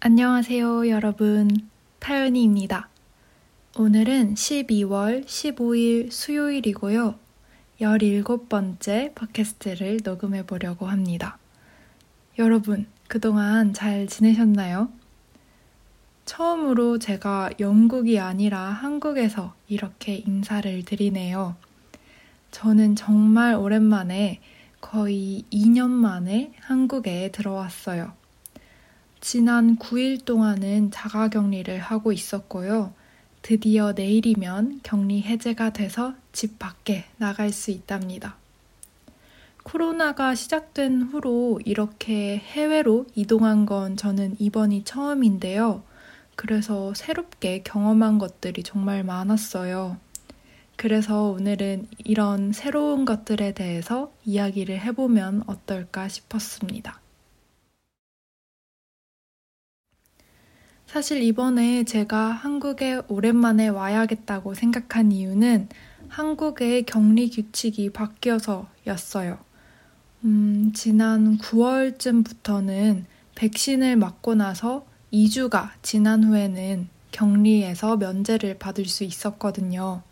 안녕하세요, 여러분. 타연이입니다. 오늘은 12월 15일 수요일이고요. 17번째 팟캐스트를 녹음해 보려고 합니다. 여러분, 그동안 잘 지내셨나요? 처음으로 제가 영국이 아니라 한국에서 이렇게 인사를 드리네요. 저는 정말 오랜만에 거의 2년 만에 한국에 들어왔어요. 지난 9일 동안은 자가 격리를 하고 있었고요. 드디어 내일이면 격리 해제가 돼서 집 밖에 나갈 수 있답니다. 코로나가 시작된 후로 이렇게 해외로 이동한 건 저는 이번이 처음인데요. 그래서 새롭게 경험한 것들이 정말 많았어요. 그래서 오늘은 이런 새로운 것들에 대해서 이야기를 해보면 어떨까 싶었습니다. 사실 이번에 제가 한국에 오랜만에 와야겠다고 생각한 이유는 한국의 격리 규칙이 바뀌어서였어요. 음, 지난 9월쯤부터는 백신을 맞고 나서 2주가 지난 후에는 격리에서 면제를 받을 수 있었거든요.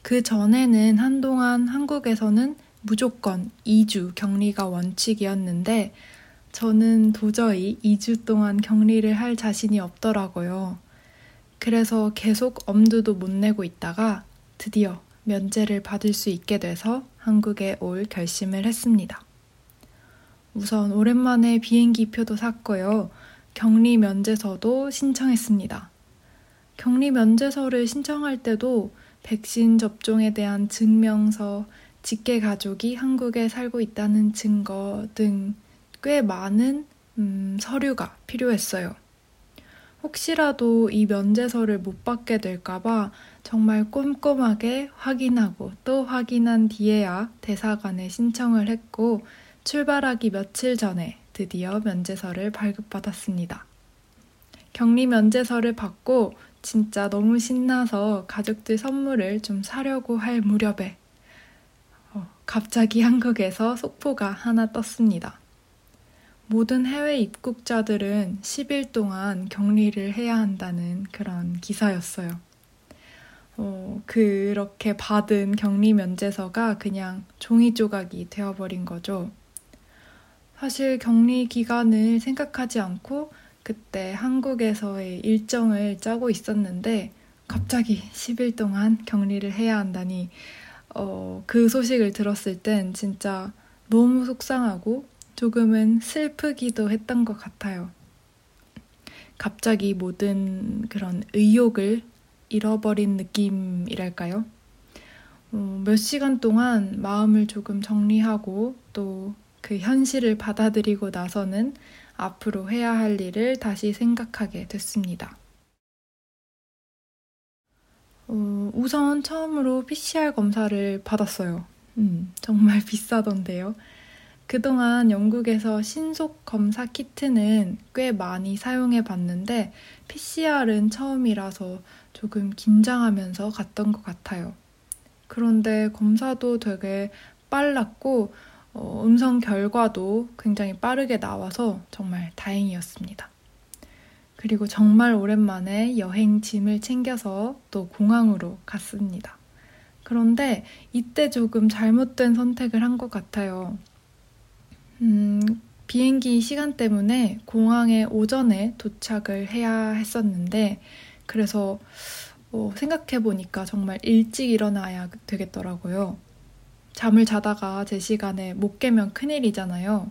그 전에는 한동안 한국에서는 무조건 2주 격리가 원칙이었는데 저는 도저히 2주 동안 격리를 할 자신이 없더라고요. 그래서 계속 엄두도 못 내고 있다가 드디어 면제를 받을 수 있게 돼서 한국에 올 결심을 했습니다. 우선 오랜만에 비행기 표도 샀고요. 격리 면제서도 신청했습니다. 격리 면제서를 신청할 때도 백신 접종에 대한 증명서, 직계 가족이 한국에 살고 있다는 증거 등 꽤 많은 음, 서류가 필요했어요. 혹시라도 이 면제서를 못 받게 될까봐 정말 꼼꼼하게 확인하고 또 확인한 뒤에야 대사관에 신청을 했고 출발하기 며칠 전에 드디어 면제서를 발급받았습니다. 격리 면제서를 받고 진짜 너무 신나서 가족들 선물을 좀 사려고 할 무렵에 어, 갑자기 한국에서 속보가 하나 떴습니다. 모든 해외 입국자들은 10일 동안 격리를 해야 한다는 그런 기사였어요. 어, 그렇게 받은 격리 면제서가 그냥 종이 조각이 되어버린 거죠. 사실 격리 기간을 생각하지 않고 그때 한국에서의 일정을 짜고 있었는데 갑자기 10일 동안 격리를 해야 한다니 어, 그 소식을 들었을 땐 진짜 너무 속상하고 조금은 슬프기도 했던 것 같아요. 갑자기 모든 그런 의욕을 잃어버린 느낌이랄까요? 어, 몇 시간 동안 마음을 조금 정리하고 또 그 현실을 받아들이고 나서는 앞으로 해야 할 일을 다시 생각하게 됐습니다. 어, 우선 처음으로 PCR 검사를 받았어요. 음, 정말 비싸던데요. 그동안 영국에서 신속 검사 키트는 꽤 많이 사용해 봤는데 PCR은 처음이라서 조금 긴장하면서 갔던 것 같아요. 그런데 검사도 되게 빨랐고 어, 음성 결과도 굉장히 빠르게 나와서 정말 다행이었습니다. 그리고 정말 오랜만에 여행 짐을 챙겨서 또 공항으로 갔습니다. 그런데 이때 조금 잘못된 선택을 한 것 같아요. 음, 비행기 시간 때문에 공항에 오전에 도착을 해야 했었는데, 그래서 어, 생각해보니까 정말 일찍 일어나야 되겠더라고요. 잠을 자다가 제 시간에 못 깨면 큰일이잖아요.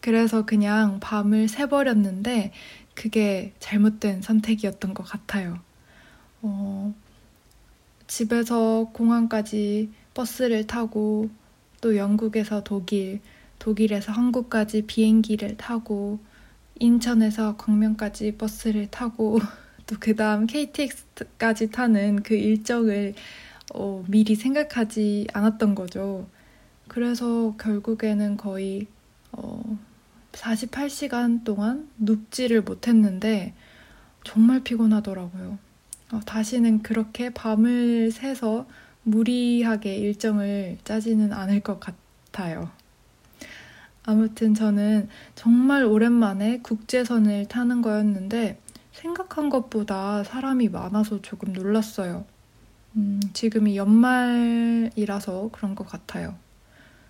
그래서 그냥 밤을 새버렸는데 그게 잘못된 선택이었던 것 같아요. 어, 집에서 공항까지 버스를 타고 또 영국에서 독일, 독일에서 한국까지 비행기를 타고 인천에서 광명까지 버스를 타고 또 그 다음 KTX까지 타는 그 일정을 어, 미리 생각하지 않았던 거죠. 그래서 결국에는 거의 어, 48시간 동안 눕지를 못했는데 정말 피곤하더라고요. 어, 다시는 그렇게 밤을 새서 무리하게 일정을 짜지는 않을 것 같아요. 아무튼 저는 정말 오랜만에 국제선을 타는 거였는데 생각한 것보다 사람이 많아서 조금 놀랐어요. 음, 지금이 연말이라서 그런 것 같아요.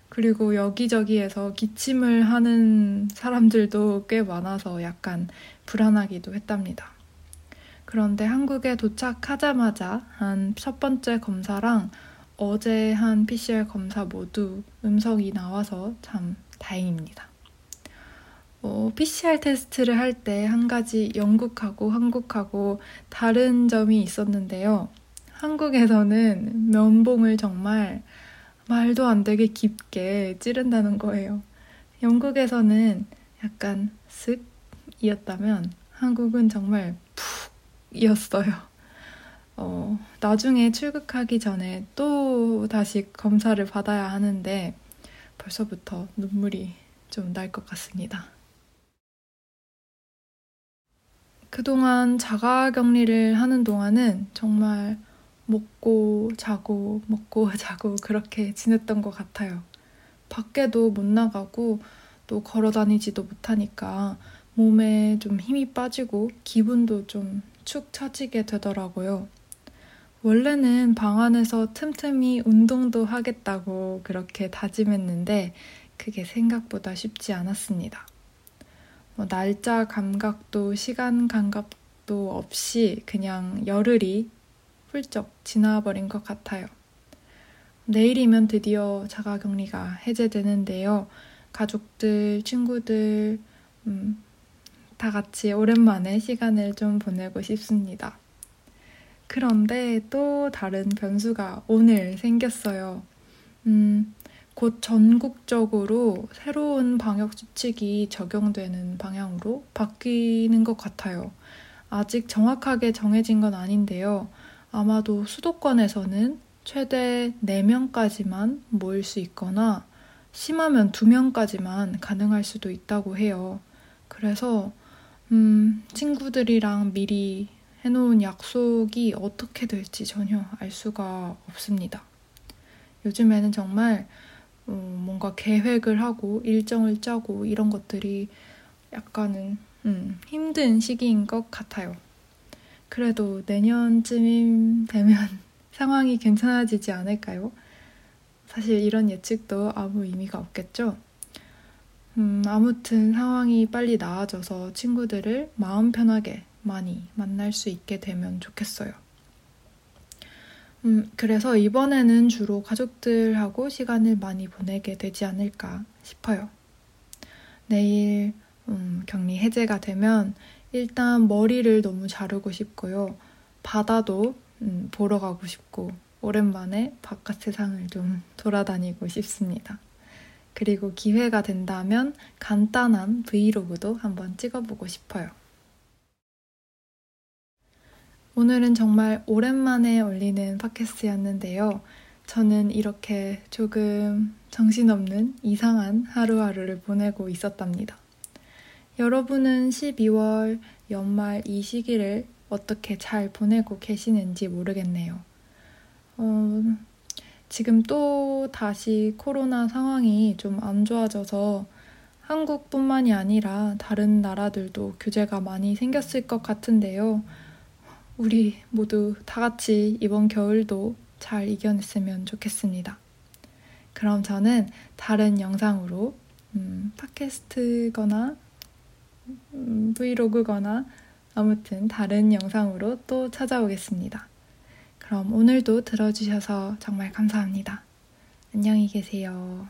그리고 여기저기에서 기침을 하는 사람들도 꽤 많아서 약간 불안하기도 했답니다. 그런데 한국에 도착하자마자 한 첫 번째 검사랑 어제 한 PCR 검사 모두 음성이 나와서 참 다행입니다. 어, PCR 테스트를 할 때 한 가지 영국하고 한국하고 다른 점이 있었는데요. 한국에서는 면봉을 정말 말도 안 되게 깊게 찌른다는 거예요. 영국에서는 약간 쓱이었다면 한국은 정말 푹이었어요. 어, 나중에 출국하기 전에 또 다시 검사를 받아야 하는데 벌써부터 눈물이 좀 날 것 같습니다. 그동안 자가 격리를 하는 동안은 정말 먹고 자고 먹고 자고 그렇게 지냈던 것 같아요. 밖에도 못 나가고 또 걸어 다니지도 못하니까 몸에 좀 힘이 빠지고 기분도 좀 축 처지게 되더라고요. 원래는 방 안에서 틈틈이 운동도 하겠다고 그렇게 다짐했는데 그게 생각보다 쉽지 않았습니다. 뭐 날짜 감각도 시간 감각도 없이 그냥 열흘이 훌쩍 지나버린 것 같아요. 내일이면 드디어 자가 격리가 해제되는데요. 가족들, 친구들, 음, 다 같이 오랜만에 시간을 좀 보내고 싶습니다. 그런데 또 다른 변수가 오늘 생겼어요. 음, 곧 전국적으로 새로운 방역 수칙이 적용되는 방향으로 바뀌는 것 같아요. 아직 정확하게 정해진 건 아닌데요. 아마도 수도권에서는 최대 4명까지만 모일 수 있거나 심하면 2명까지만 가능할 수도 있다고 해요. 그래서 음, 친구들이랑 미리 해놓은 약속이 어떻게 될지 전혀 알 수가 없습니다. 요즘에는 정말 어, 뭔가 계획을 하고 일정을 짜고 이런 것들이 약간은 음, 힘든 시기인 것 같아요. 그래도 내년쯤 되면 상황이 괜찮아지지 않을까요? 사실 이런 예측도 아무 의미가 없겠죠? 음, 아무튼 상황이 빨리 나아져서 친구들을 마음 편하게 많이 만날 수 있게 되면 좋겠어요. 음, 그래서 이번에는 주로 가족들하고 시간을 많이 보내게 되지 않을까 싶어요. 내일 음, 격리 해제가 되면 일단 머리를 너무 자르고 싶고요. 바다도 음, 보러 가고 싶고 오랜만에 바깥 세상을 좀 돌아다니고 싶습니다. 그리고 기회가 된다면 간단한 브이로그도 한번 찍어보고 싶어요. 오늘은 정말 오랜만에 올리는 팟캐스트였는데요. 저는 이렇게 조금 정신없는 이상한 하루하루를 보내고 있었답니다. 여러분은 12월 연말 이 시기를 어떻게 잘 보내고 계시는지 모르겠네요. 어, 지금 또 다시 코로나 상황이 좀 안 좋아져서 한국뿐만이 아니라 다른 나라들도 규제가 많이 생겼을 것 같은데요. 우리 모두 다 같이 이번 겨울도 잘 이겨냈으면 좋겠습니다. 그럼 저는 다른 영상으로 음, 팟캐스트거나 음, 브이로그거나 아무튼 다른 영상으로 또 찾아오겠습니다. 그럼 오늘도 들어주셔서 정말 감사합니다. 안녕히 계세요.